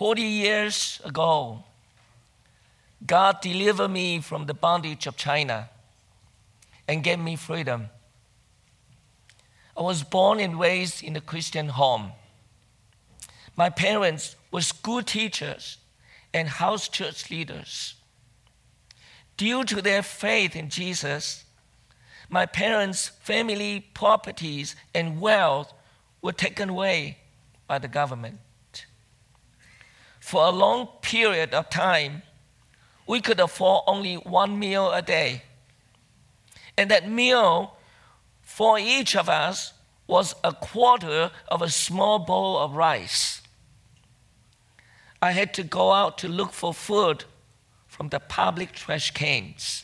40 years ago, God delivered me from the bondage of China and gave me freedom. I was born and raised in a Christian home. My parents were school teachers and house church leaders. Due to their faith in Jesus, my parents' family properties and wealth were taken away by the government. For a long period of time, we could afford only one meal a day. And that meal for each of us was a quarter of a small bowl of rice. I had to go out to look for food from the public trash cans.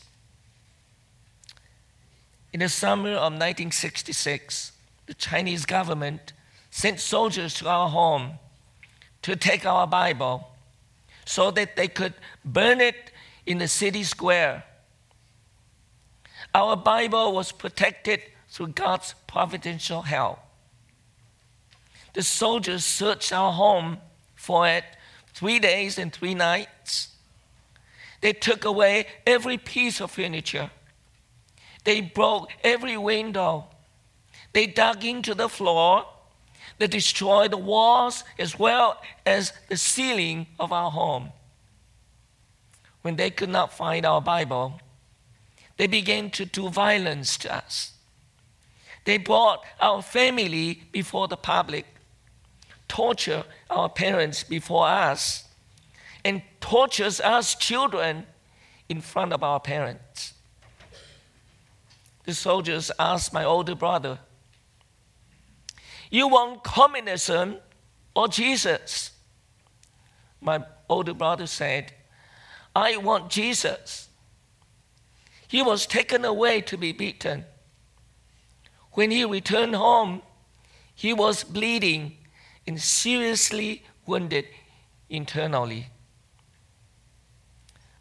In the summer of 1966, the Chinese government sent soldiers to our home to take our Bible so that they could burn it in the city square. Our Bible was protected through God's providential help. The soldiers searched our home for it three days and three nights. They took away every piece of furniture. They broke every window. They dug into the floor. They destroyed the walls as well as the ceiling of our home. When they could not find our Bible, they began to do violence to us. They brought our family before the public, torture our parents before us, and tortures us children in front of our parents. The soldiers asked my older brother, You want communism or Jesus? My older brother said, I want Jesus. He was taken away to be beaten. When he returned home, he was bleeding and seriously wounded internally.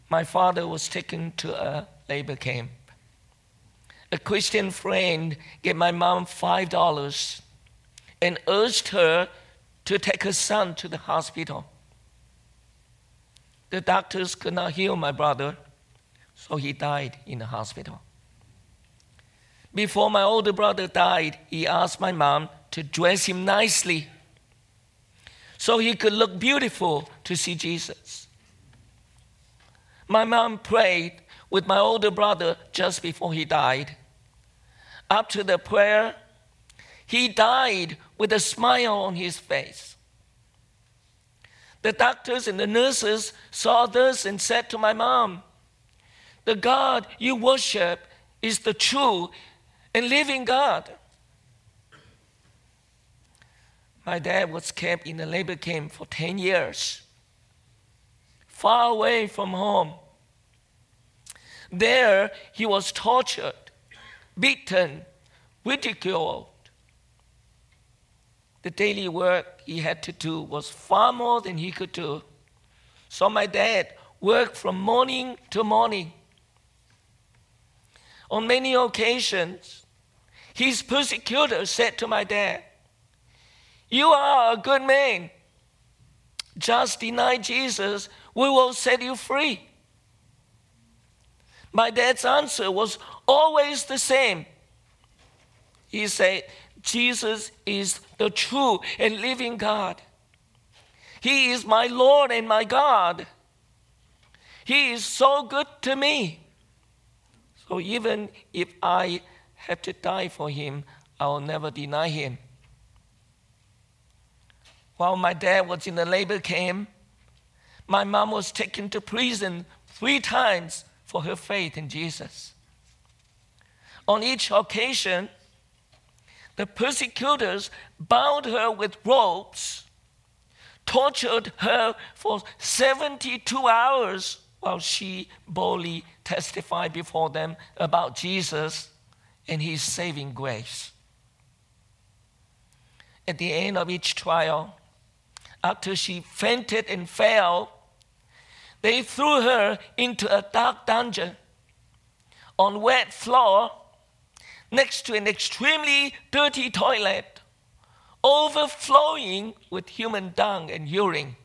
My father was taken to a labor camp. A Christian friend gave my mom $5 and urged her to take her son to the hospital. The doctors could not heal my brother, so he died in the hospital. Before my older brother died, he asked my mom to dress him nicely so he could look beautiful to see Jesus. My mom prayed with my older brother just before he died. After the prayer, he died with a smile on his face. The doctors and the nurses saw this and said to my mom, The God you worship is the true and living God. My dad was kept in a labor camp for 10 years, far away from home. There, he was tortured, beaten, ridiculed. The daily work he had to do was far more than he could do. So my dad worked from morning to morning. On many occasions, his persecutors said to my dad, You are a good man. Just deny Jesus, we will set you free. My dad's answer was always the same. He said, Jesus is the true and living God. He is my Lord and my God. He is so good to me. So even if I have to die for him, I will never deny him. While my dad was in the labor camp, my mom was taken to prison three times for her faith in Jesus. On each occasion, the persecutors bound her with ropes, tortured her for 72 hours while she boldly testified before them about Jesus and his saving grace. At the end of each trial, after she fainted and fell, they threw her into a dark dungeon on wet floor next to an extremely dirty toilet, overflowing with human dung and urine.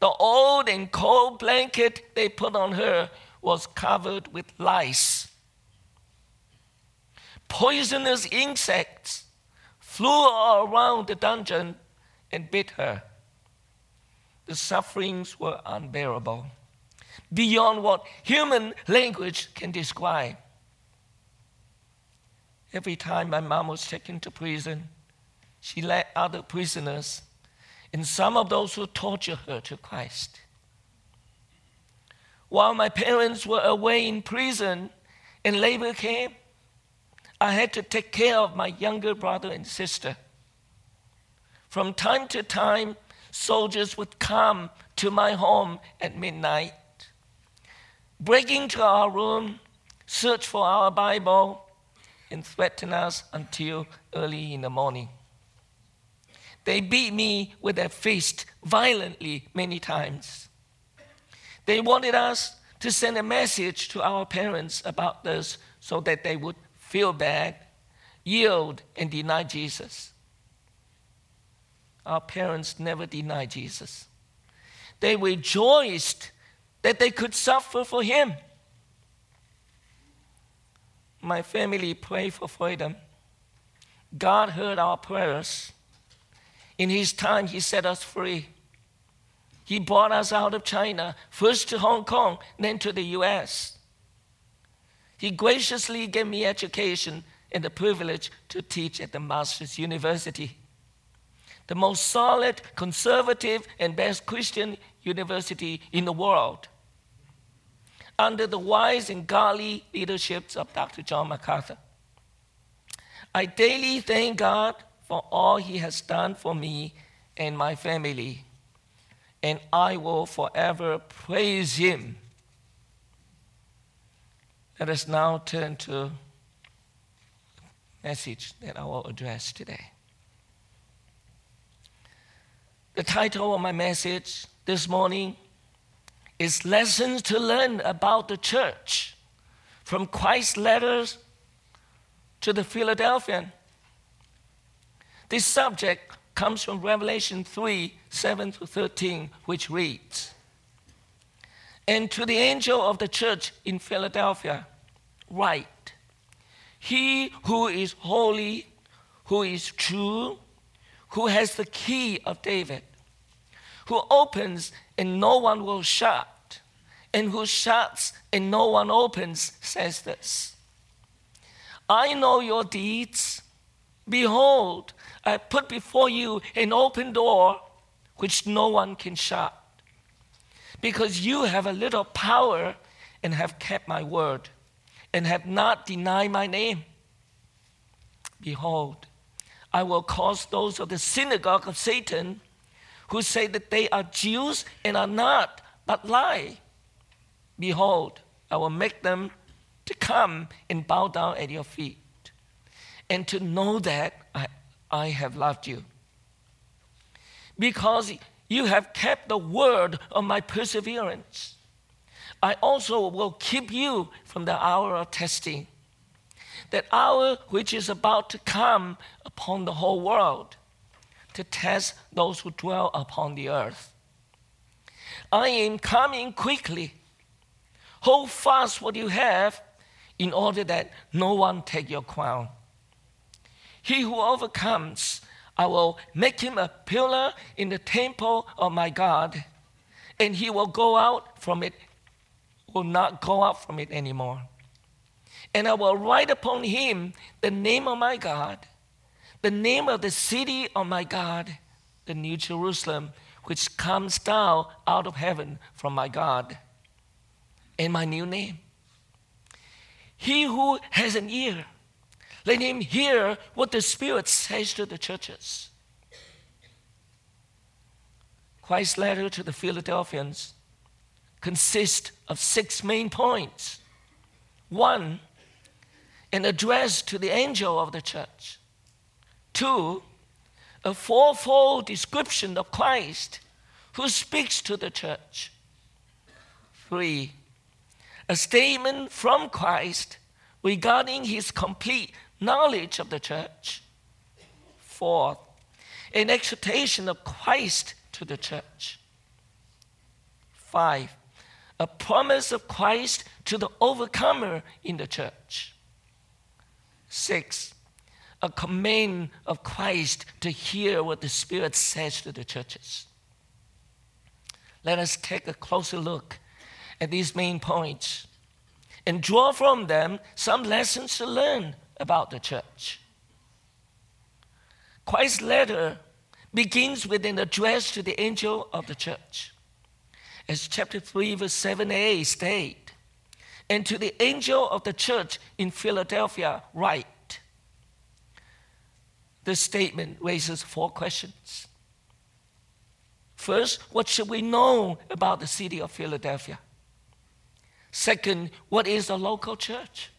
The old and cold blanket they put on her was covered with lice. Poisonous insects flew around the dungeon and bit her. The sufferings were unbearable, beyond what human language can describe. Every time my mom was taken to prison, she led other prisoners and some of those who tortured her to Christ. While my parents were away in prison and labor came, I had to take care of my younger brother and sister. From time to time, soldiers would come to my home at midnight, break into our room, search for our Bible, and threaten us until early in the morning. They beat me with their fist violently many times. They wanted us to send a message to our parents about this so that they would feel bad, yield, and deny Jesus. Our parents never denied Jesus. They rejoiced that they could suffer for him. My family prayed for freedom. God heard our prayers. In His time, He set us free. He brought us out of China, first to Hong Kong, then to the US. He graciously gave me education and the privilege to teach at the Master's University the most solid, conservative, and best Christian university in the world. Under the wise and godly leaderships of Dr. John MacArthur. I daily thank God for all He has done for me and my family, and I will forever praise Him. Let us now turn to the message that I will address today. The title of my message this morning is Lessons to Learn About the Church from Christ's letters to the Philadelphian. This subject comes from Revelation 3 7 to 13, which reads And to the angel of the church in Philadelphia, write, He who is holy, who is true, who has the key of David, who opens and no one will shut, and who shuts and no one opens, says this I know your deeds. Behold, I put before you an open door which no one can shut. Because you have a little power and have kept my word and have not denied my name. Behold, I will cause those of the synagogue of Satan who say that they are Jews and are not, but lie. Behold, I will make them to come and bow down at your feet, and to know that I, I have loved you. Because you have kept the word of my perseverance, I also will keep you from the hour of testing that hour which is about to come upon the whole world to test those who dwell upon the earth. I am coming quickly. Hold fast what you have in order that no one take your crown. He who overcomes, I will make him a pillar in the temple of my God, and he will go out from it, will not go out from it anymore and I will write upon him the name of my God, the name of the city of my God, the New Jerusalem, which comes down out of heaven from my God, and my new name. He who has an ear, let him hear what the Spirit says to the churches. Christ's letter to the Philadelphians consists of six main points. One, an address to the angel of the church. Two, a fourfold description of Christ who speaks to the church. Three, a statement from Christ regarding his complete knowledge of the church. Fourth, an exhortation of Christ to the church. Five, a promise of Christ to the overcomer in the church. Six, a command of Christ to hear what the Spirit says to the churches. Let us take a closer look at these main points and draw from them some lessons to learn about the church. Christ's letter begins with an address to the angel of the church. As chapter 3, verse 7a state, and to the angel of the church in Philadelphia, write. This statement raises four questions. First, what should we know about the city of Philadelphia? Second, what is a local church?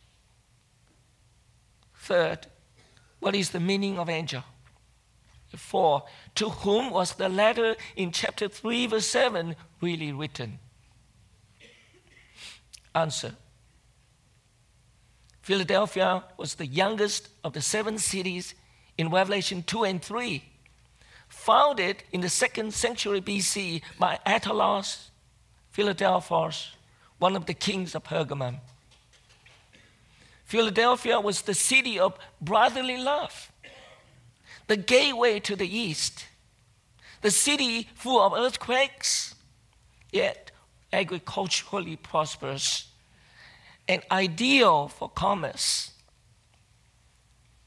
Third, what is the meaning of angel? Four, to whom was the letter in chapter 3, verse 7 really written? Answer Philadelphia was the youngest of the seven cities in Revelation 2 and 3, founded in the second century BC by Attalus Philadelphus, one of the kings of Pergamum. Philadelphia was the city of brotherly love the gateway to the east, the city full of earthquakes, yet agriculturally prosperous, and ideal for commerce.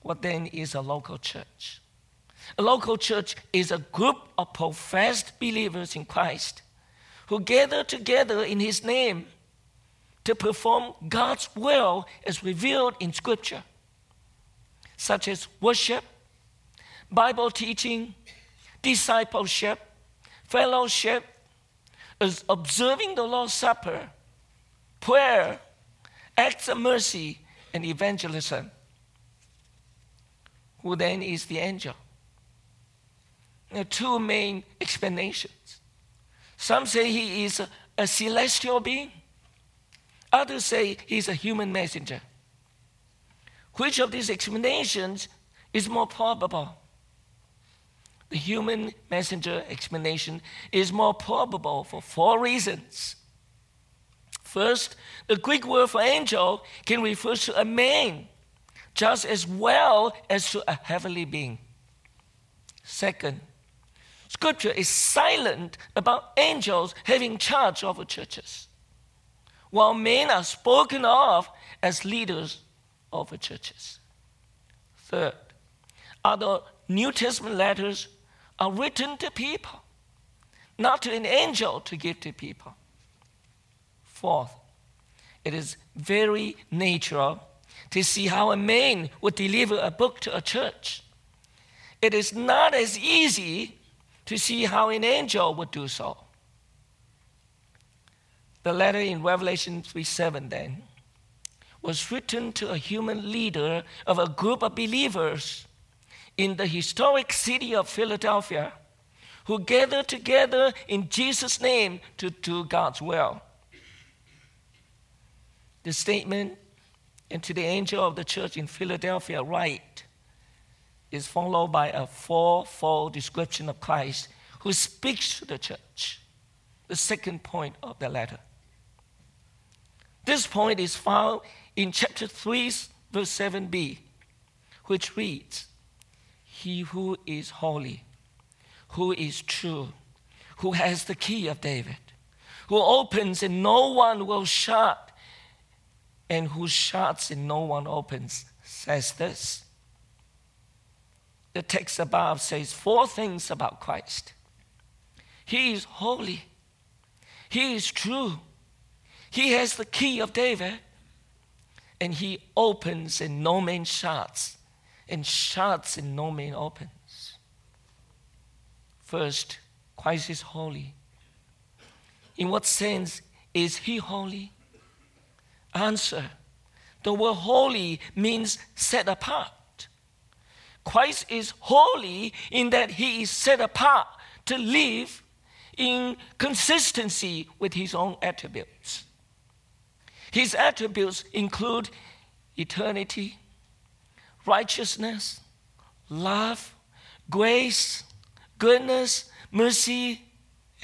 What then is a local church? A local church is a group of professed believers in Christ who gather together in His name to perform God's will as revealed in Scripture, such as worship, Bible teaching, discipleship, fellowship, is observing the Lord's Supper, prayer, acts of mercy, and evangelism. Who then is the angel? There are two main explanations. Some say he is a, a celestial being, others say he's a human messenger. Which of these explanations is more probable? The human messenger explanation is more probable for four reasons. First, the Greek word for angel can refer to a man just as well as to a heavenly being. Second, Scripture is silent about angels having charge over churches, while men are spoken of as leaders over churches. Third, other New Testament letters are written to people, not to an angel to give to people. Fourth, it is very natural to see how a man would deliver a book to a church. It is not as easy to see how an angel would do so. The letter in Revelation 3 7 then was written to a human leader of a group of believers in the historic city of Philadelphia who gathered together in Jesus' name to do God's will. The statement, and to the angel of the church in Philadelphia, write, is followed by a fourfold description of Christ who speaks to the church. The second point of the letter. This point is found in chapter 3, verse 7b, which reads he who is holy, who is true, who has the key of David, who opens and no one will shut, and who shuts and no one opens, says this. The text above says four things about Christ He is holy, He is true, He has the key of David, and He opens and no man shuts and shuts and no man opens. First, Christ is holy. In what sense is he holy? Answer The word holy means set apart. Christ is holy in that he is set apart to live in consistency with his own attributes. His attributes include eternity, righteousness, love, grace, goodness, mercy,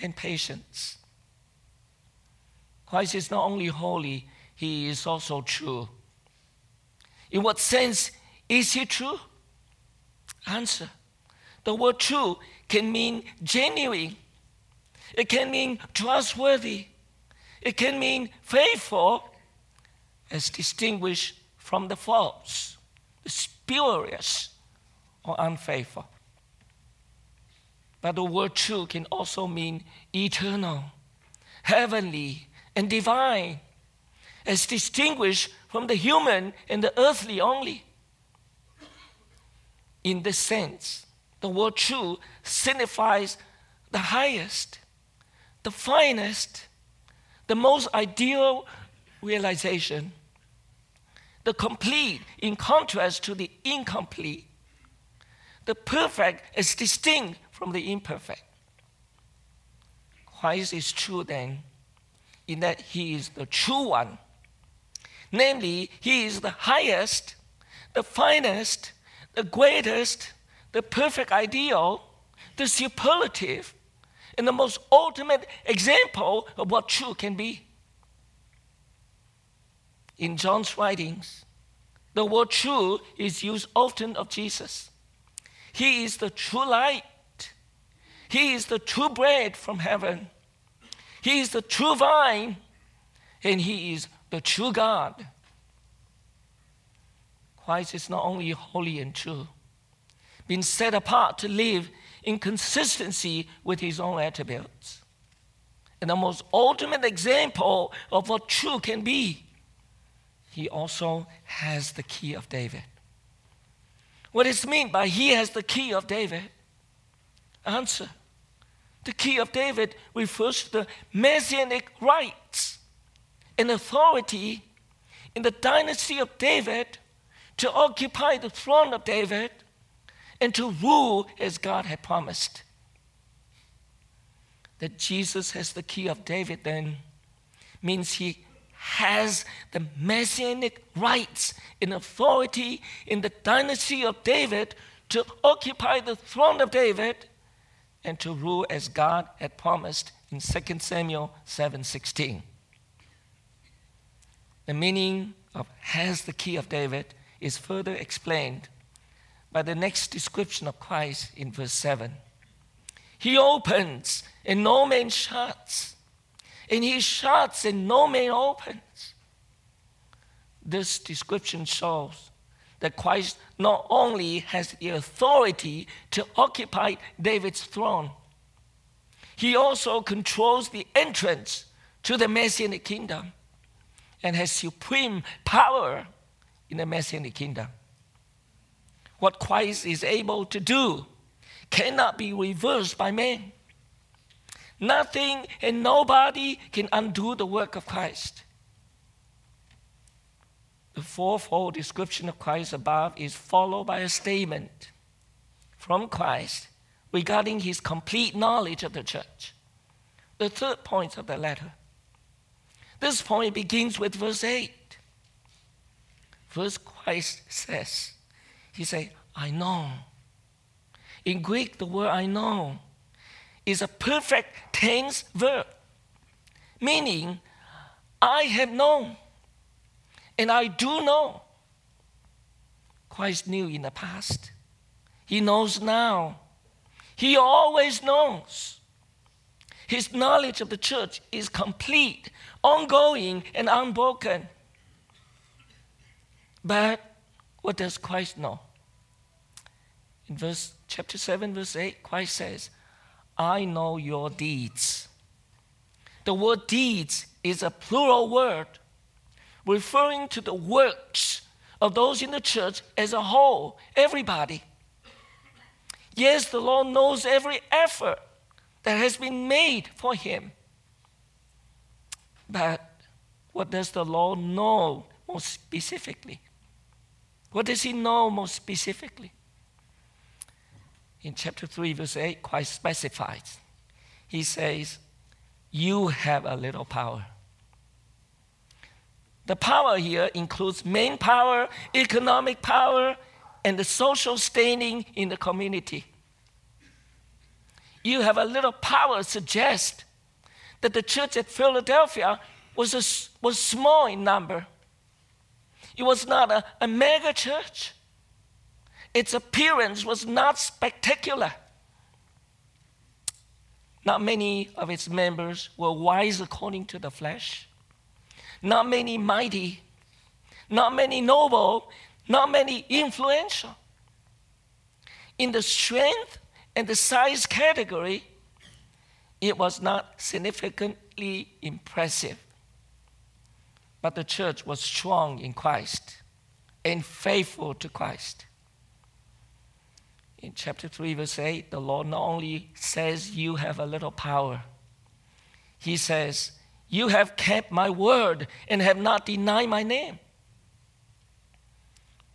and patience. Christ is not only holy, he is also true. In what sense is he true? Answer. The word true can mean genuine, it can mean trustworthy, it can mean faithful, as distinguished from the false, the spurious, or unfaithful. But the word true can also mean eternal, heavenly, and divine, as distinguished from the human and the earthly only. In this sense, the word true signifies the highest, the finest, the most ideal realization, the complete in contrast to the incomplete, the perfect is distinct from the imperfect. Christ is true then, in that he is the true one. Namely, he is the highest, the finest, the greatest, the perfect ideal, the superlative, and the most ultimate example of what true can be. In John's writings, the word true is used often of Jesus. He is the true light. He is the true bread from heaven. He is the true vine, and He is the true God. Christ is not only holy and true, being set apart to live in consistency with His own attributes. And the most ultimate example of what true can be, He also has the key of David. What is meant by He has the key of David? Answer the key of David refers to the messianic rights and authority in the dynasty of David to occupy the throne of David and to rule as God had promised. That Jesus has the key of David then means he has the messianic rights and authority in the dynasty of David to occupy the throne of David and to rule as God had promised in 2 Samuel 7:16. The meaning of has the key of David is further explained by the next description of Christ in verse 7. He opens and no man shuts, and he shuts and no man opens. This description shows that Christ not only has the authority to occupy David's throne, he also controls the entrance to the Messianic kingdom and has supreme power in the Messianic kingdom. What Christ is able to do cannot be reversed by man. Nothing and nobody can undo the work of Christ. The fourfold description of Christ above is followed by a statement from Christ regarding his complete knowledge of the church. The third point of the letter. This point begins with verse 8. First, Christ says, He says, I know. In Greek, the word I know is a perfect tense verb, meaning I have known. And I do know Christ knew in the past. He knows now. He always knows. His knowledge of the church is complete, ongoing, and unbroken. But what does Christ know? In verse chapter 7, verse 8, Christ says, I know your deeds. The word deeds is a plural word referring to the works of those in the church as a whole, everybody. Yes, the Lord knows every effort that has been made for him. But what does the Lord know most specifically? What does he know most specifically? In chapter 3, verse 8, Christ specifies. He says, You have a little power. The power here includes main power, economic power, and the social standing in the community. You have a little power suggest that the church at Philadelphia was, a, was small in number. It was not a, a mega church. Its appearance was not spectacular. Not many of its members were wise according to the flesh. Not many mighty. Not many noble. Not many influential. In the strength and the size category, it was not significantly impressive. But the church was strong in Christ and faithful to Christ. In chapter 3, verse 8, the Lord not only says, You have a little power, He says, You have kept my word and have not denied my name.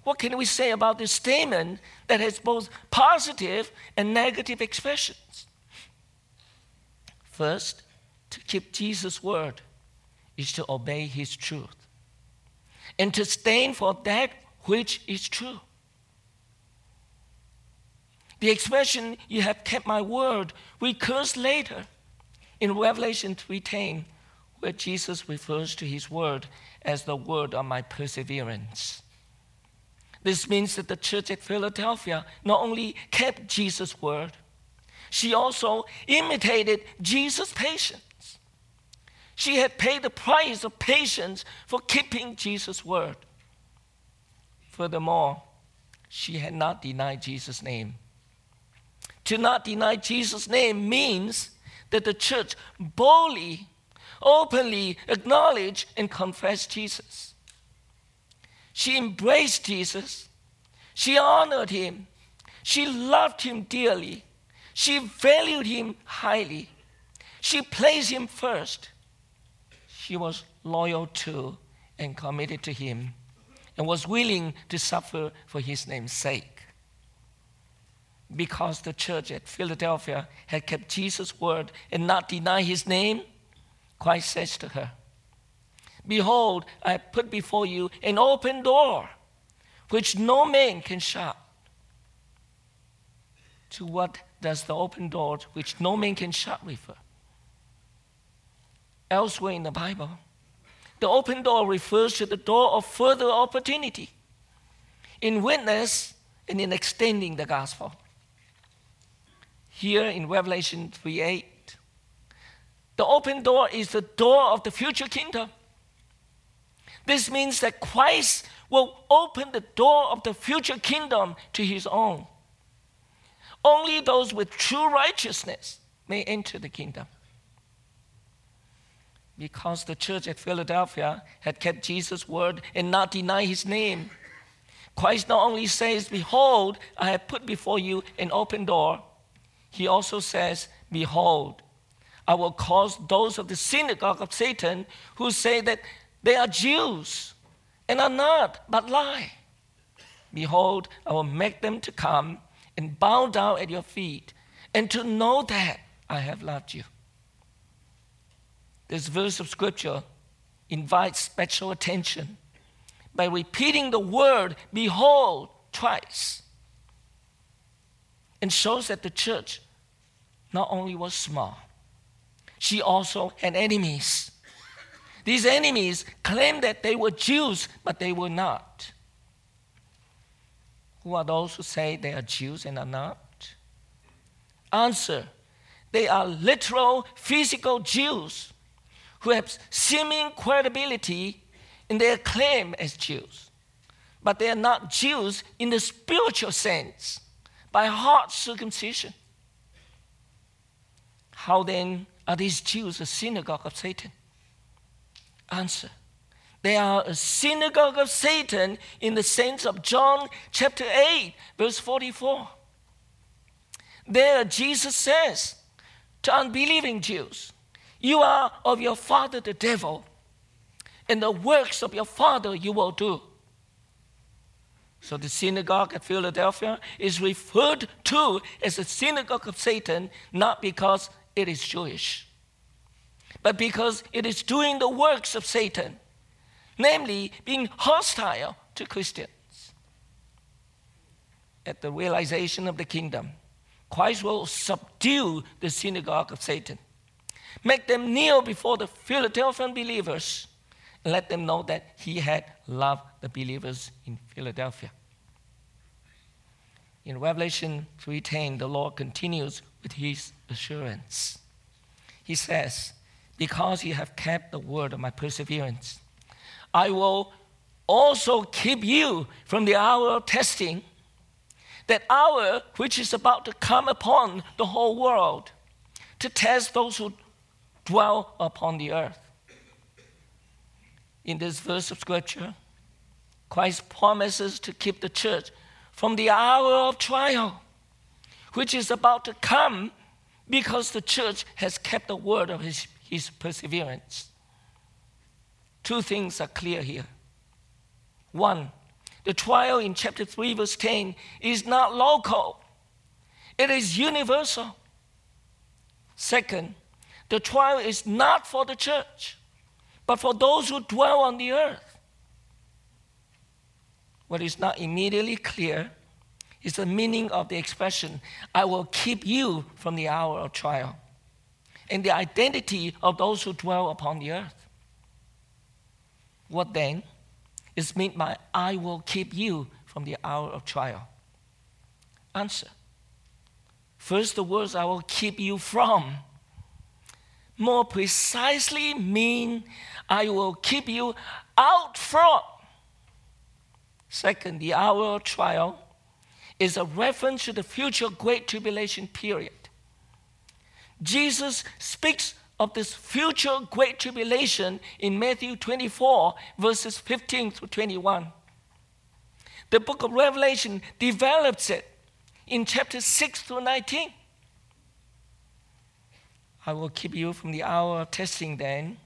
What can we say about this statement that has both positive and negative expressions? First, to keep Jesus' word is to obey his truth and to stand for that which is true. The expression, you have kept my word, recurs later in Revelation 3:10, where Jesus refers to his word as the word of my perseverance. This means that the church at Philadelphia not only kept Jesus' word, she also imitated Jesus' patience. She had paid the price of patience for keeping Jesus' word. Furthermore, she had not denied Jesus' name. To not deny Jesus' name means that the church boldly, openly acknowledged and confessed Jesus. She embraced Jesus. She honored him. She loved him dearly. She valued him highly. She placed him first. She was loyal to and committed to him and was willing to suffer for his name's sake. Because the church at Philadelphia had kept Jesus' word and not denied his name, Christ says to her, Behold, I put before you an open door which no man can shut. To what does the open door which no man can shut refer? Elsewhere in the Bible, the open door refers to the door of further opportunity in witness and in extending the gospel. Here in Revelation 3 8, the open door is the door of the future kingdom. This means that Christ will open the door of the future kingdom to his own. Only those with true righteousness may enter the kingdom. Because the church at Philadelphia had kept Jesus' word and not denied his name, Christ not only says, Behold, I have put before you an open door, he also says, Behold, I will cause those of the synagogue of Satan who say that they are Jews and are not, but lie. Behold, I will make them to come and bow down at your feet and to know that I have loved you. This verse of scripture invites special attention by repeating the word behold twice and shows that the church not only was small, she also had enemies. These enemies claimed that they were Jews, but they were not. Who are those who say they are Jews and are not? Answer they are literal, physical Jews who have seeming credibility in their claim as Jews. But they are not Jews in the spiritual sense, by heart circumcision. How then are these Jews a synagogue of Satan? Answer they are a synagogue of Satan in the sense of John chapter 8, verse 44. There, Jesus says to unbelieving Jews, You are of your father the devil, and the works of your father you will do. So the synagogue at Philadelphia is referred to as the synagogue of Satan, not because it is Jewish, but because it is doing the works of Satan namely being hostile to Christians. At the realization of the kingdom, Christ will subdue the synagogue of Satan. make them kneel before the Philadelphian believers, and let them know that he had loved the believers in Philadelphia. In Revelation 3:10, the Lord continues with his assurance. He says, Because you have kept the word of my perseverance, I will also keep you from the hour of testing, that hour which is about to come upon the whole world to test those who dwell upon the earth. In this verse of scripture, Christ promises to keep the church from the hour of trial, which is about to come because the church has kept the word of his, his perseverance. Two things are clear here. One, the trial in chapter 3, verse 10 is not local, it is universal. Second, the trial is not for the church, but for those who dwell on the earth. What is not immediately clear is the meaning of the expression, I will keep you from the hour of trial, and the identity of those who dwell upon the earth. What then is meant by, I will keep you from the hour of trial? Answer. First, the words, I will keep you from, more precisely mean, I will keep you out from. Second, the hour of trial is a reference to the future great tribulation period. Jesus speaks of this future great tribulation in Matthew 24, verses 15 through 21. The book of Revelation develops it in chapter 6 through 19. I will keep you from the hour of testing, then,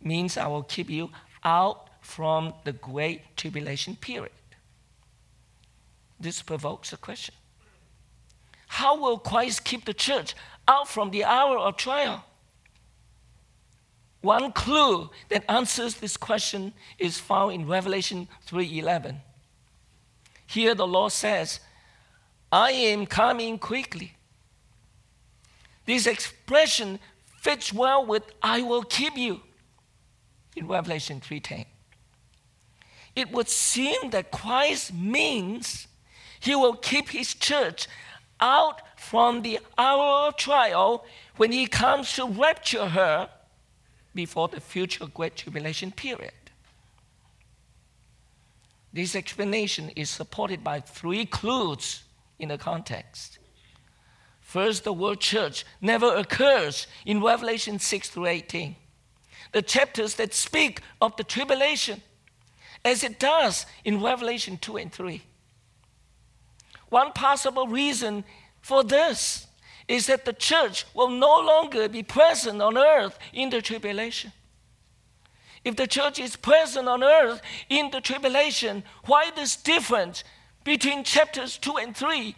means I will keep you out from the great tribulation period. This provokes a question How will Christ keep the church out from the hour of trial? One clue that answers this question is found in Revelation 3:11. Here the Lord says, "I am coming quickly." This expression fits well with "I will keep you" in Revelation 3:10. It would seem that Christ means he will keep his church out from the hour of trial when he comes to rapture her before the future great tribulation period. This explanation is supported by three clues in the context. First, the word church never occurs in Revelation 6 through 18. The chapters that speak of the tribulation, as it does in Revelation 2 and 3. One possible reason for this is that the church will no longer be present on earth in the tribulation. If the church is present on earth in the tribulation, why this difference between chapters 2 and 3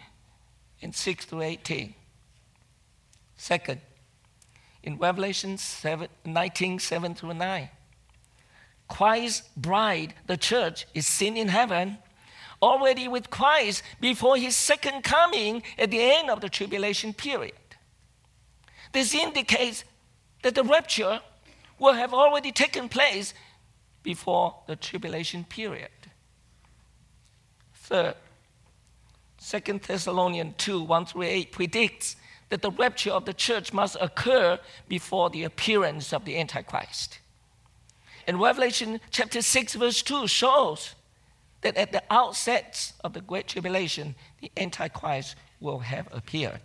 and 6 to 18? Second, in Revelation 7, 19, 7 through 9, Christ's bride, the church, is seen in heaven already with Christ before his second coming at the end of the tribulation period. This indicates that the rapture will have already taken place before the tribulation period. Third, 2 Thessalonians 2 1 through 8 predicts that the rapture of the church must occur before the appearance of the Antichrist. And Revelation chapter 6, verse 2 shows that at the outset of the Great Tribulation, the Antichrist will have appeared.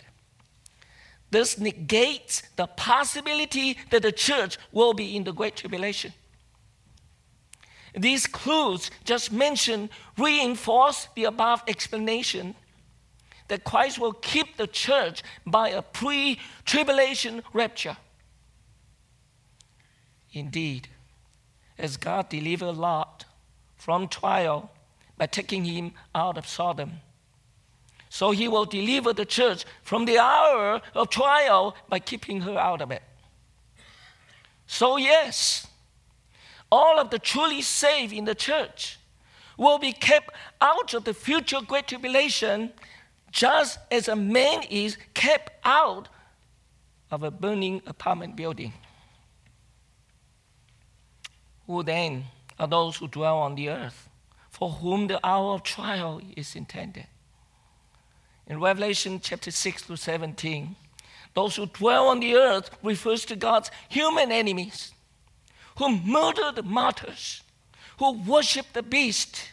This negates the possibility that the church will be in the Great Tribulation. These clues just mentioned reinforce the above explanation that Christ will keep the church by a pre tribulation rapture. Indeed, as God delivered Lot from trial by taking him out of Sodom. So he will deliver the church from the hour of trial by keeping her out of it. So, yes, all of the truly saved in the church will be kept out of the future great tribulation, just as a man is kept out of a burning apartment building. Who then are those who dwell on the earth, for whom the hour of trial is intended? In Revelation chapter 6 to 17, those who dwell on the earth refers to God's human enemies, who murder the martyrs, who worship the beast,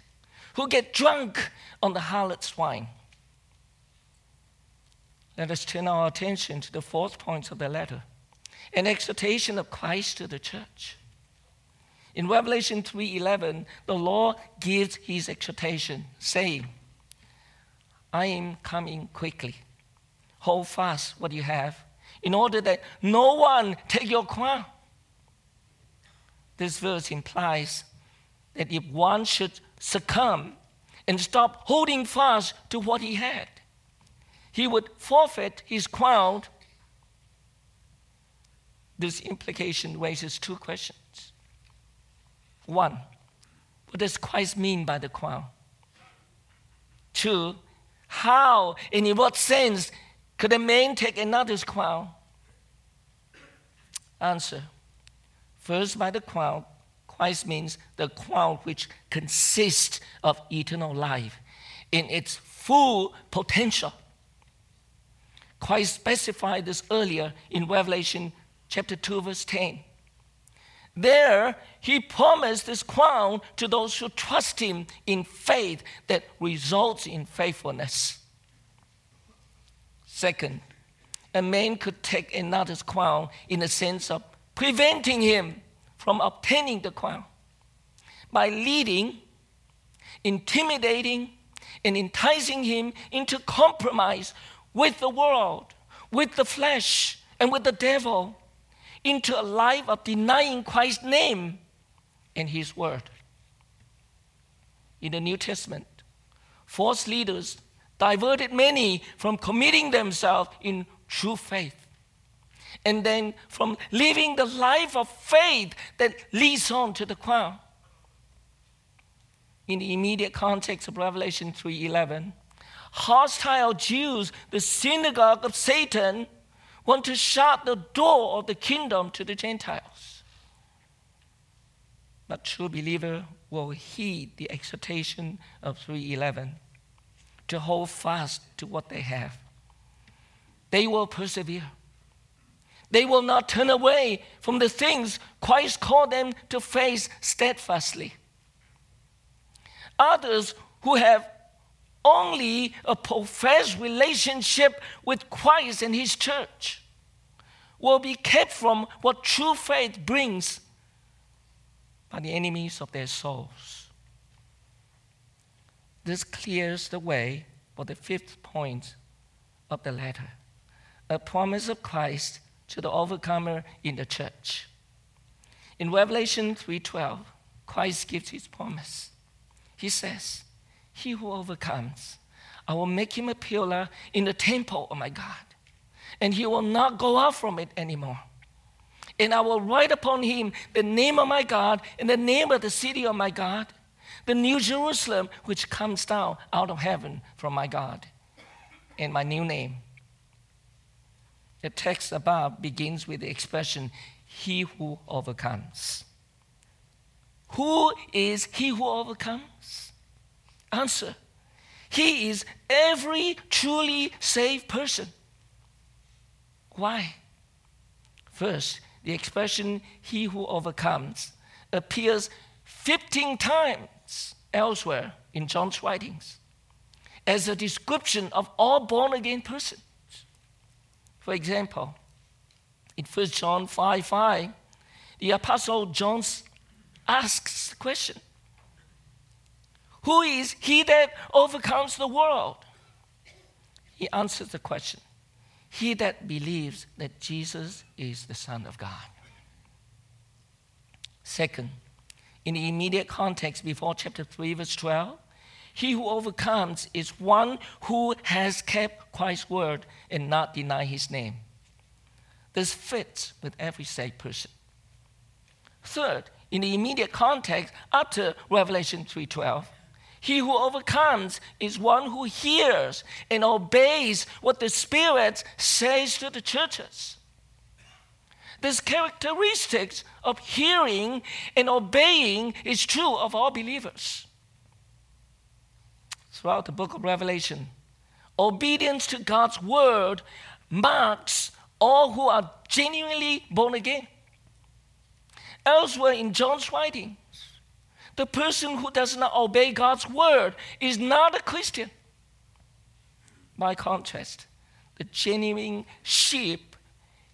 who get drunk on the harlot's wine. Let us turn our attention to the fourth point of the letter an exhortation of Christ to the church. In Revelation 3:11, the Lord gives his exhortation, saying, I am coming quickly. Hold fast what you have, in order that no one take your crown. This verse implies that if one should succumb and stop holding fast to what he had, he would forfeit his crown. This implication raises two questions. One, what does Christ mean by the crown? Two, how and in what sense could a man take another's crown? Answer. First, by the crown, Christ means the crown which consists of eternal life in its full potential. Christ specified this earlier in Revelation chapter 2, verse 10. There, he promised this crown to those who trust him in faith that results in faithfulness. Second, a man could take another's crown in the sense of preventing him from obtaining the crown by leading, intimidating, and enticing him into compromise with the world, with the flesh, and with the devil into a life of denying Christ's name and his word. In the New Testament, false leaders diverted many from committing themselves in true faith and then from living the life of faith that leads on to the crown. In the immediate context of Revelation 3:11, hostile Jews, the synagogue of Satan, want to shut the door of the kingdom to the Gentiles. But true believer will heed the exhortation of 311 to hold fast to what they have. They will persevere. They will not turn away from the things Christ called them to face steadfastly. Others who have only a professed relationship with Christ and His church will be kept from what true faith brings by the enemies of their souls. This clears the way for the fifth point of the letter a promise of Christ to the overcomer in the church. In Revelation 3:12, Christ gives his promise. He says, he who overcomes, I will make him a pillar in the temple of my God, and he will not go out from it anymore. And I will write upon him the name of my God and the name of the city of my God, the new Jerusalem which comes down out of heaven from my God, and my new name. The text above begins with the expression, He who overcomes. Who is he who overcomes? Answer He is every truly saved person. Why? First, the expression he who overcomes appears 15 times elsewhere in John's writings as a description of all born again persons. For example, in 1 John 5 5, the Apostle John asks the question who is he that overcomes the world? He answers the question He that believes that Jesus is the Son of God. Second, in the immediate context before chapter 3, verse 12, he who overcomes is one who has kept Christ's word and not denied his name. This fits with every saved person. Third, in the immediate context after Revelation 3:12, he who overcomes is one who hears and obeys what the Spirit says to the churches. This characteristics of hearing and obeying is true of all believers. Throughout the book of Revelation, obedience to God's word marks all who are genuinely born again. Elsewhere in John's writings, the person who does not obey God's word is not a Christian. By contrast, the genuine sheep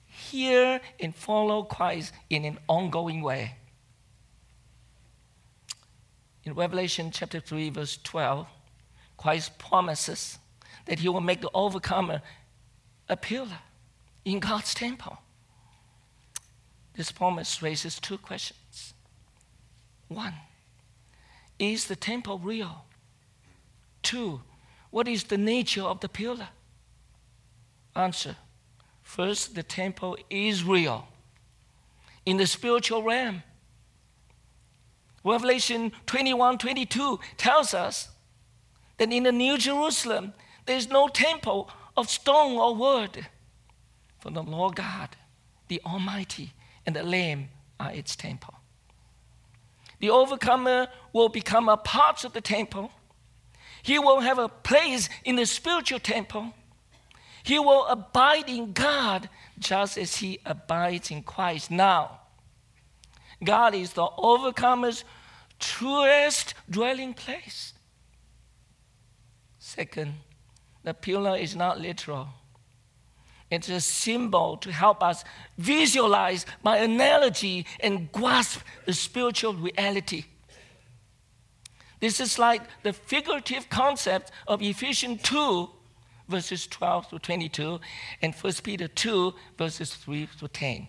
hear and follow Christ in an ongoing way. In Revelation chapter 3, verse 12, Christ promises that he will make the overcomer a pillar in God's temple. This promise raises two questions. One, is the temple real? Two, what is the nature of the pillar? Answer First, the temple is real in the spiritual realm. Revelation 21 22 tells us that in the New Jerusalem, there is no temple of stone or wood, for the Lord God, the Almighty, and the Lamb are its temple. The overcomer will become a part of the temple. He will have a place in the spiritual temple he will abide in God just as he abides in Christ now. God is the overcomer's truest dwelling place. Second, the pillar is not literal. It's a symbol to help us visualize by analogy and grasp the spiritual reality. This is like the figurative concept of Ephesians 2 verses 12 to 22, and 1 Peter 2, verses 3 to 10.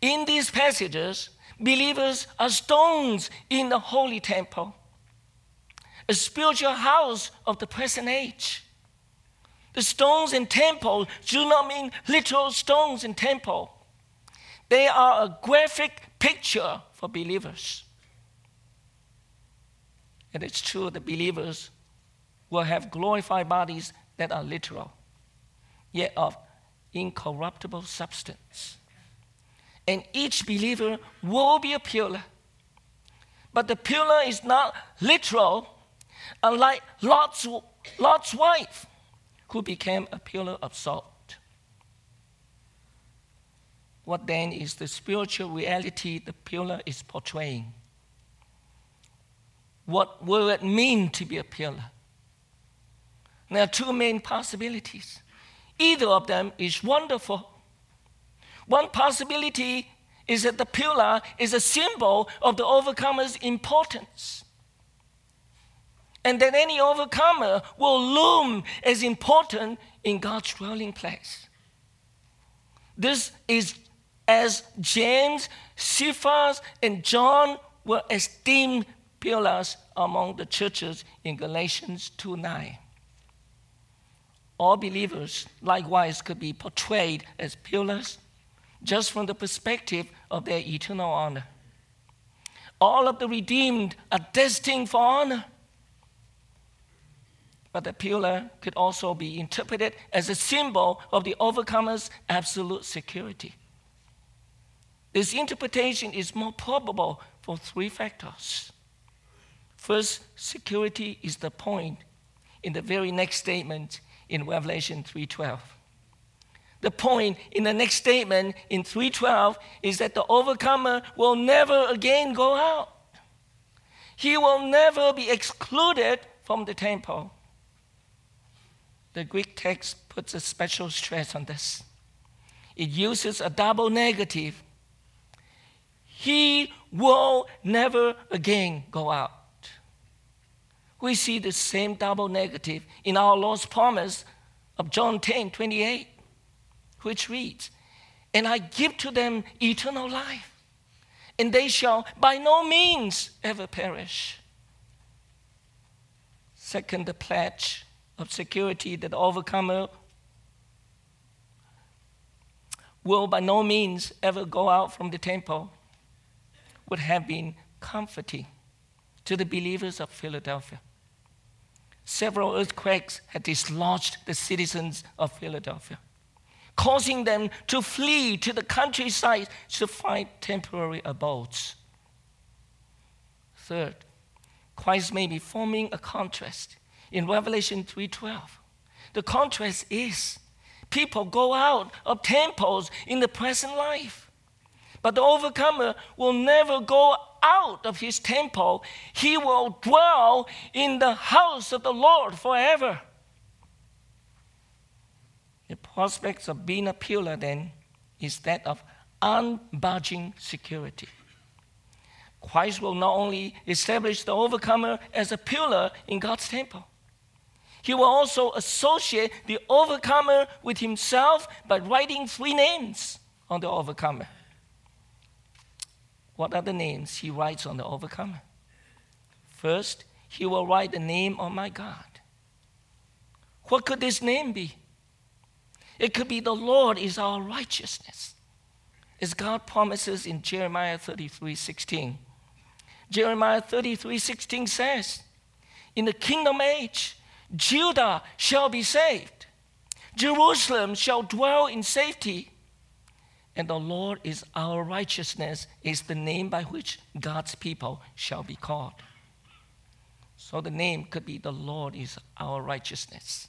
In these passages, believers are stones in the holy temple, a spiritual house of the present age. The stones in temple do not mean literal stones in temple. They are a graphic picture for believers. And it's true that believers will have glorified bodies that are literal, yet of incorruptible substance. And each believer will be a pillar. But the pillar is not literal, unlike Lot's, Lot's wife, who became a pillar of salt. What then is the spiritual reality the pillar is portraying? What will it mean to be a pillar? There are two main possibilities. Either of them is wonderful. One possibility is that the pillar is a symbol of the overcomer's importance. And that any overcomer will loom as important in God's dwelling place. This is as James, Cephas, and John were esteemed pillars among the churches in Galatians 2 9 all believers likewise could be portrayed as pillars just from the perspective of their eternal honor. All of the redeemed are destined for honor. But the pillar could also be interpreted as a symbol of the overcomer's absolute security. This interpretation is more probable for three factors. First, security is the point in the very next statement in Revelation 3:12. The point in the next statement in 3:12 is that the overcomer will never again go out. He will never be excluded from the temple. The Greek text puts a special stress on this. It uses a double negative. He will never again go out we see the same double negative in our Lord's promise of John 10 28, which reads, And I give to them eternal life, and they shall by no means ever perish. Second, the pledge of security that overcomer will by no means ever go out from the temple would have been comforting to the believers of Philadelphia. Several earthquakes had dislodged the citizens of Philadelphia, causing them to flee to the countryside to find temporary abodes. Third, Christ may be forming a contrast. In Revelation 3:12, the contrast is people go out of temples in the present life. But the overcomer will never go out of his temple. He will dwell in the house of the Lord forever. The prospects of being a pillar then is that of unbudging security. Christ will not only establish the overcomer as a pillar in God's temple, he will also associate the overcomer with himself by writing three names on the overcomer. What are the names he writes on the overcomer? First, he will write the name of my God. What could this name be? It could be the Lord is our righteousness. As God promises in Jeremiah 33 16. Jeremiah 33 16 says, In the kingdom age, Judah shall be saved, Jerusalem shall dwell in safety. And the Lord is our righteousness, is the name by which God's people shall be called. So the name could be the Lord is our righteousness.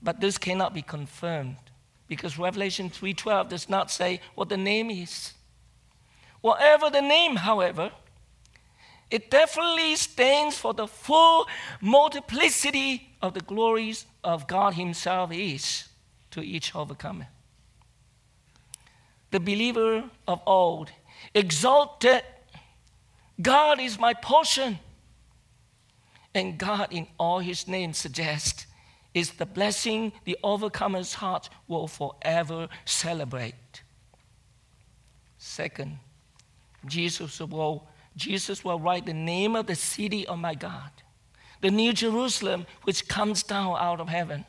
But this cannot be confirmed because Revelation 3:12 does not say what the name is. Whatever the name, however, it definitely stands for the full multiplicity of the glories of God Himself is to each overcomer. The believer of old exalted, God is my portion. And God, in all His names, suggests is the blessing the overcomer's heart will forever celebrate. Second, Jesus will, Jesus will write the name of the city of my God, the New Jerusalem, which comes down out of heaven.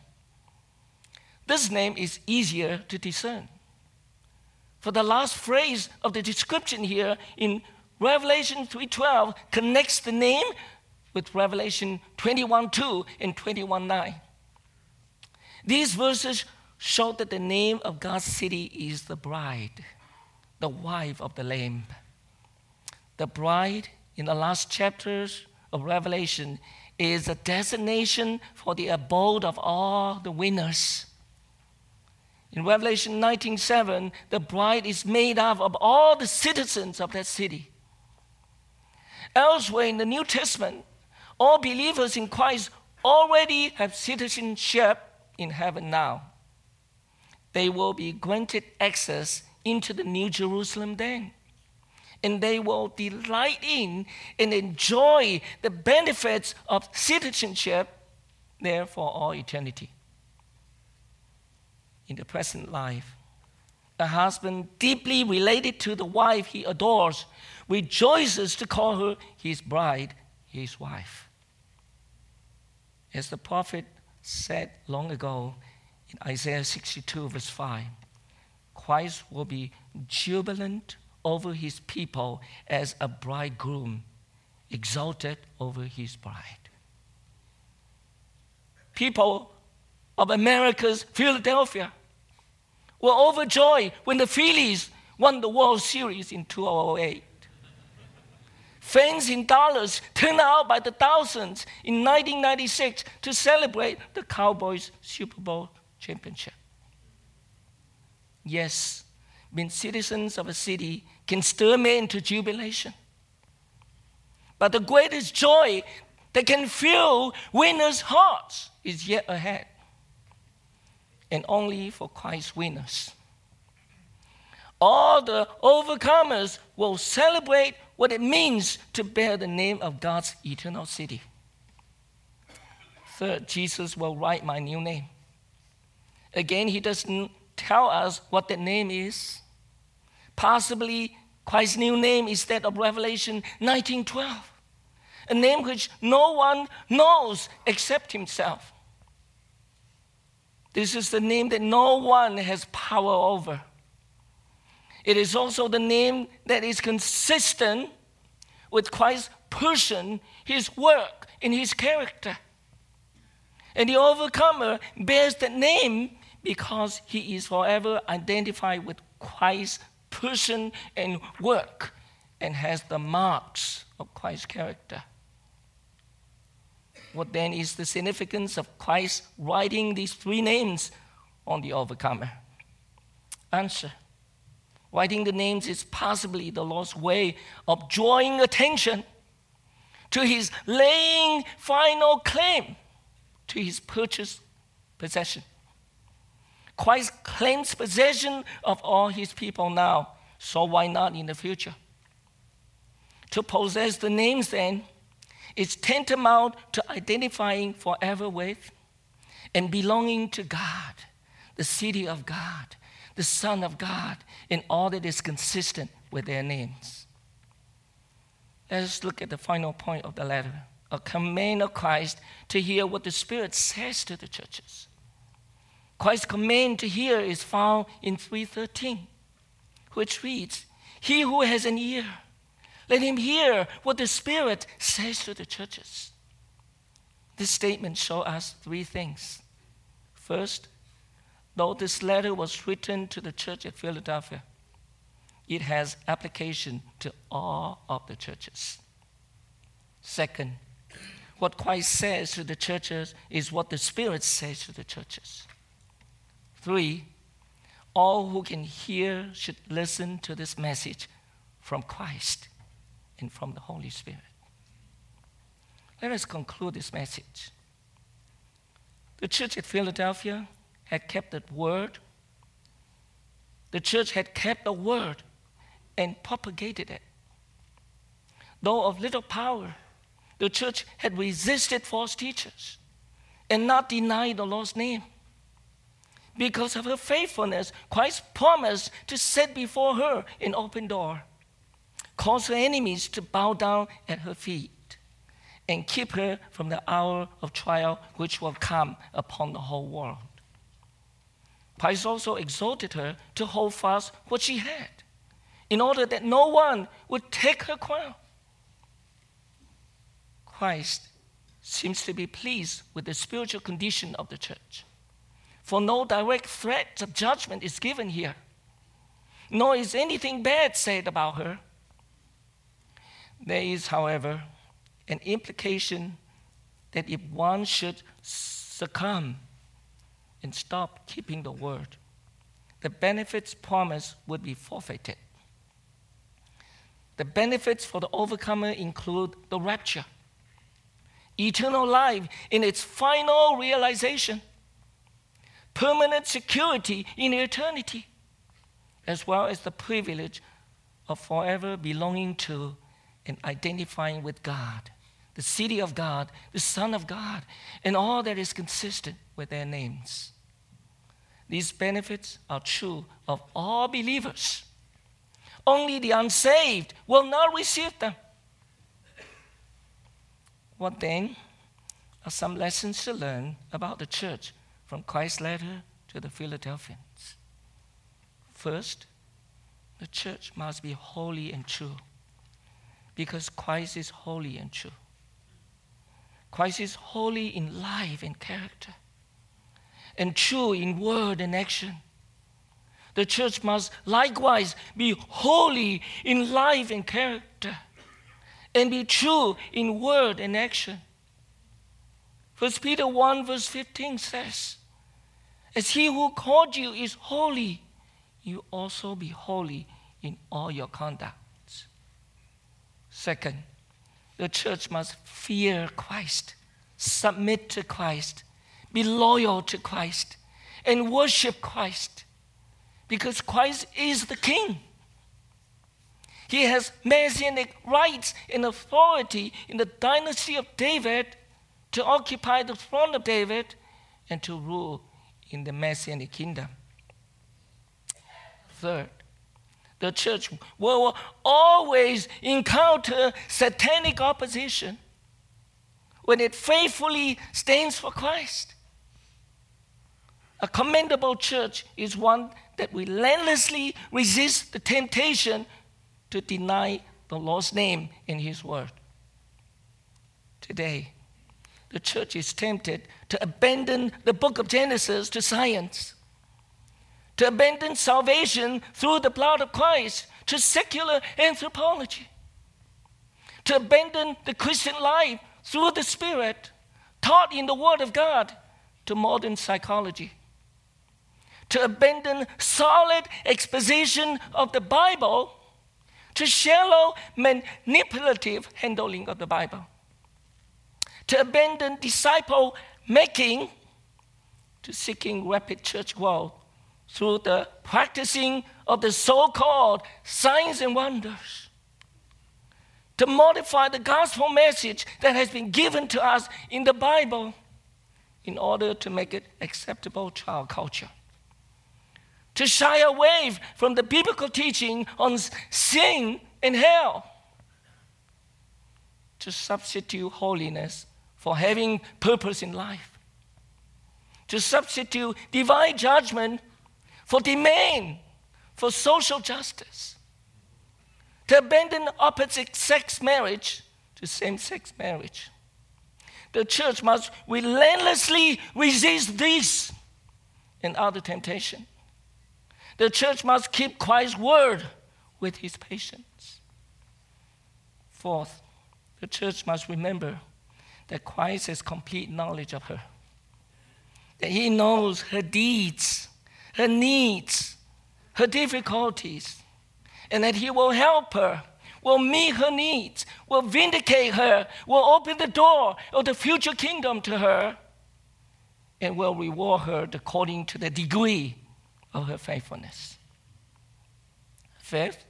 This name is easier to discern. For the last phrase of the description here in Revelation 3:12 connects the name with Revelation 21:2 and 21:9. These verses show that the name of God's city is the bride, the wife of the Lamb. The bride in the last chapters of Revelation is a destination for the abode of all the winners. In Revelation 19:7, the bride is made up of all the citizens of that city. Elsewhere in the New Testament, all believers in Christ already have citizenship in heaven now. They will be granted access into the New Jerusalem then. And they will delight in and enjoy the benefits of citizenship there for all eternity. In the present life, a husband deeply related to the wife he adores rejoices to call her his bride, his wife. As the prophet said long ago in Isaiah 62, verse 5 Christ will be jubilant over his people as a bridegroom, exalted over his bride. People of America's Philadelphia were overjoyed when the Phillies won the World Series in 2008. Fans in Dallas turned out by the thousands in 1996 to celebrate the Cowboys' Super Bowl championship. Yes, being citizens of a city can stir men into jubilation. But the greatest joy that can fill winners' hearts is yet ahead, and only for Christ's winners. All the overcomers will celebrate what it means to bear the name of God's eternal city. Third, Jesus will write my new name. Again, he doesn't tell us what the name is. Possibly Christ's new name is that of Revelation 19:12, a name which no one knows except himself. This is the name that no one has power over. It is also the name that is consistent with Christ's person, his work, and his character. And the overcomer bears that name because he is forever identified with Christ's person and work and has the marks of Christ's character. What then is the significance of Christ writing these three names on the overcomer? Answer Writing the names is possibly the Lord's way of drawing attention to his laying final claim to his purchased possession. Christ claims possession of all his people now, so why not in the future? To possess the names, then, is tantamount to identifying forever with and belonging to God, the city of God, the Son of God, in all that is consistent with their names. Let us look at the final point of the letter a command of Christ to hear what the Spirit says to the churches. Christ's command to hear is found in 313, which reads, He who has an ear, let him hear what the Spirit says to the churches. This statement shows us three things. First, though this letter was written to the church at Philadelphia, it has application to all of the churches. Second, what Christ says to the churches is what the Spirit says to the churches. Three, all who can hear should listen to this message from Christ and from the Holy Spirit. Let us conclude this message. The church at Philadelphia had kept the word. The church had kept the word and propagated it. Though of little power, the church had resisted false teachers and not denied the Lord's name. Because of her faithfulness, Christ promised to set before her an open door, cause her enemies to bow down at her feet, and keep her from the hour of trial which will come upon the whole world. Christ also exhorted her to hold fast what she had, in order that no one would take her crown. Christ seems to be pleased with the spiritual condition of the church for no direct threat of judgment is given here, nor is anything bad said about her. There is, however, an implication that if one should succumb and stop keeping the word, the benefits promised would be forfeited. The benefits for the overcomer include the rapture, eternal life in its final realization, permanent security in eternity, as well as the privilege of forever belonging to and identifying with God, the city of God, the Son of God, and all that is consistent with their names. These benefits are true of all believers. Only the unsaved will not receive them. What then are some lessons to learn about the church from Christ's letter to the Philadelphians. First, the church must be holy and true because Christ is holy and true. Christ is holy in life and character and true in word and action. The church must likewise be holy in life and character and be true in word and action. First Peter 1 verse 15 says, as he who called you is holy, you also be holy in all your conduct. Second, the church must fear Christ, submit to Christ, be loyal to Christ, and worship Christ because Christ is the King. He has messianic rights and authority in the dynasty of David to occupy the throne of David and to rule in the Messianic kingdom. Third, the church will always encounter satanic opposition when it faithfully stands for Christ. A commendable church is one that relentlessly resists the temptation to deny the Lord's name in His word. Today, the church is tempted to abandon the book of Genesis to science to abandon salvation through the blood of Christ to secular anthropology, to abandon the Christian life through the Spirit taught in the Word of God to modern psychology, to abandon solid exposition of the Bible to shallow manipulative handling of the Bible, to abandon disciple making to seeking rapid church growth through the practicing of the so called signs and wonders. To modify the gospel message that has been given to us in the Bible in order to make it acceptable to our culture. To shy away from the biblical teaching on sin and hell. To substitute holiness for having purpose in life. To substitute divine judgment for demand for social justice, to abandon opposite sex marriage to same sex marriage. The church must relentlessly resist this and other temptation. The church must keep Christ's word with his patience. Fourth, the church must remember that Christ has complete knowledge of her, that he knows her deeds her needs, her difficulties, and that He will help her, will meet her needs, will vindicate her, will open the door of the future kingdom to her, and will reward her according to the degree of her faithfulness. Fifth,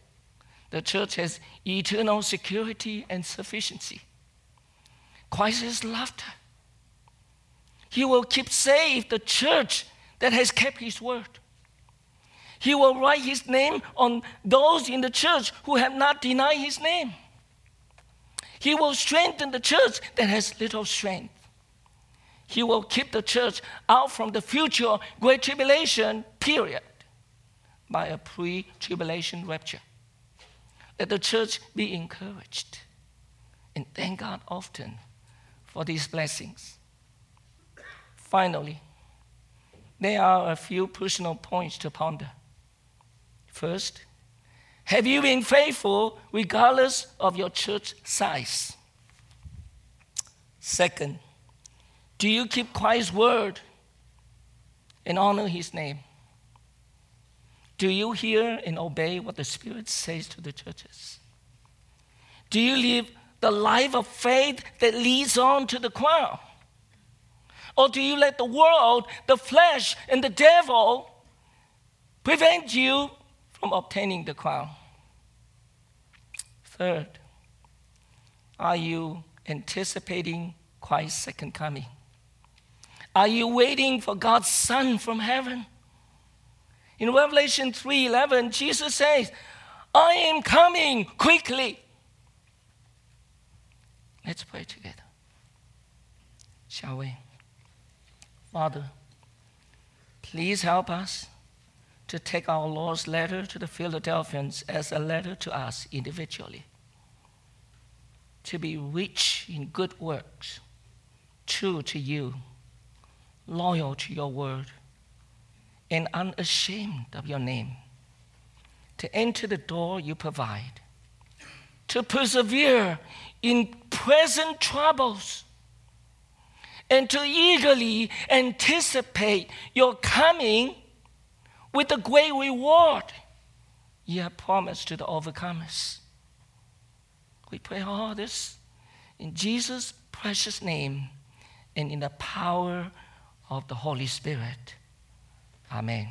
the church has eternal security and sufficiency. Christ has loved. He will keep safe the church that has kept his word. He will write his name on those in the church who have not denied his name. He will strengthen the church that has little strength. He will keep the church out from the future great tribulation period by a pre tribulation rapture. Let the church be encouraged and thank God often for these blessings. Finally, there are a few personal points to ponder. First, have you been faithful regardless of your church size? Second, do you keep Christ's word and honor his name? Do you hear and obey what the Spirit says to the churches? Do you live the life of faith that leads on to the crown? Or do you let the world, the flesh, and the devil prevent you from obtaining the crown? Third, are you anticipating Christ's second coming? Are you waiting for God's Son from heaven? In Revelation 3:11, Jesus says, "I am coming quickly." Let's pray together. Shall we? Father, please help us to take our Lord's letter to the Philadelphians as a letter to us individually, to be rich in good works, true to you, loyal to your word, and unashamed of your name, to enter the door you provide, to persevere in present troubles and to eagerly anticipate your coming with the great reward you have promised to the overcomers. We pray all this in Jesus' precious name and in the power of the Holy Spirit. Amen.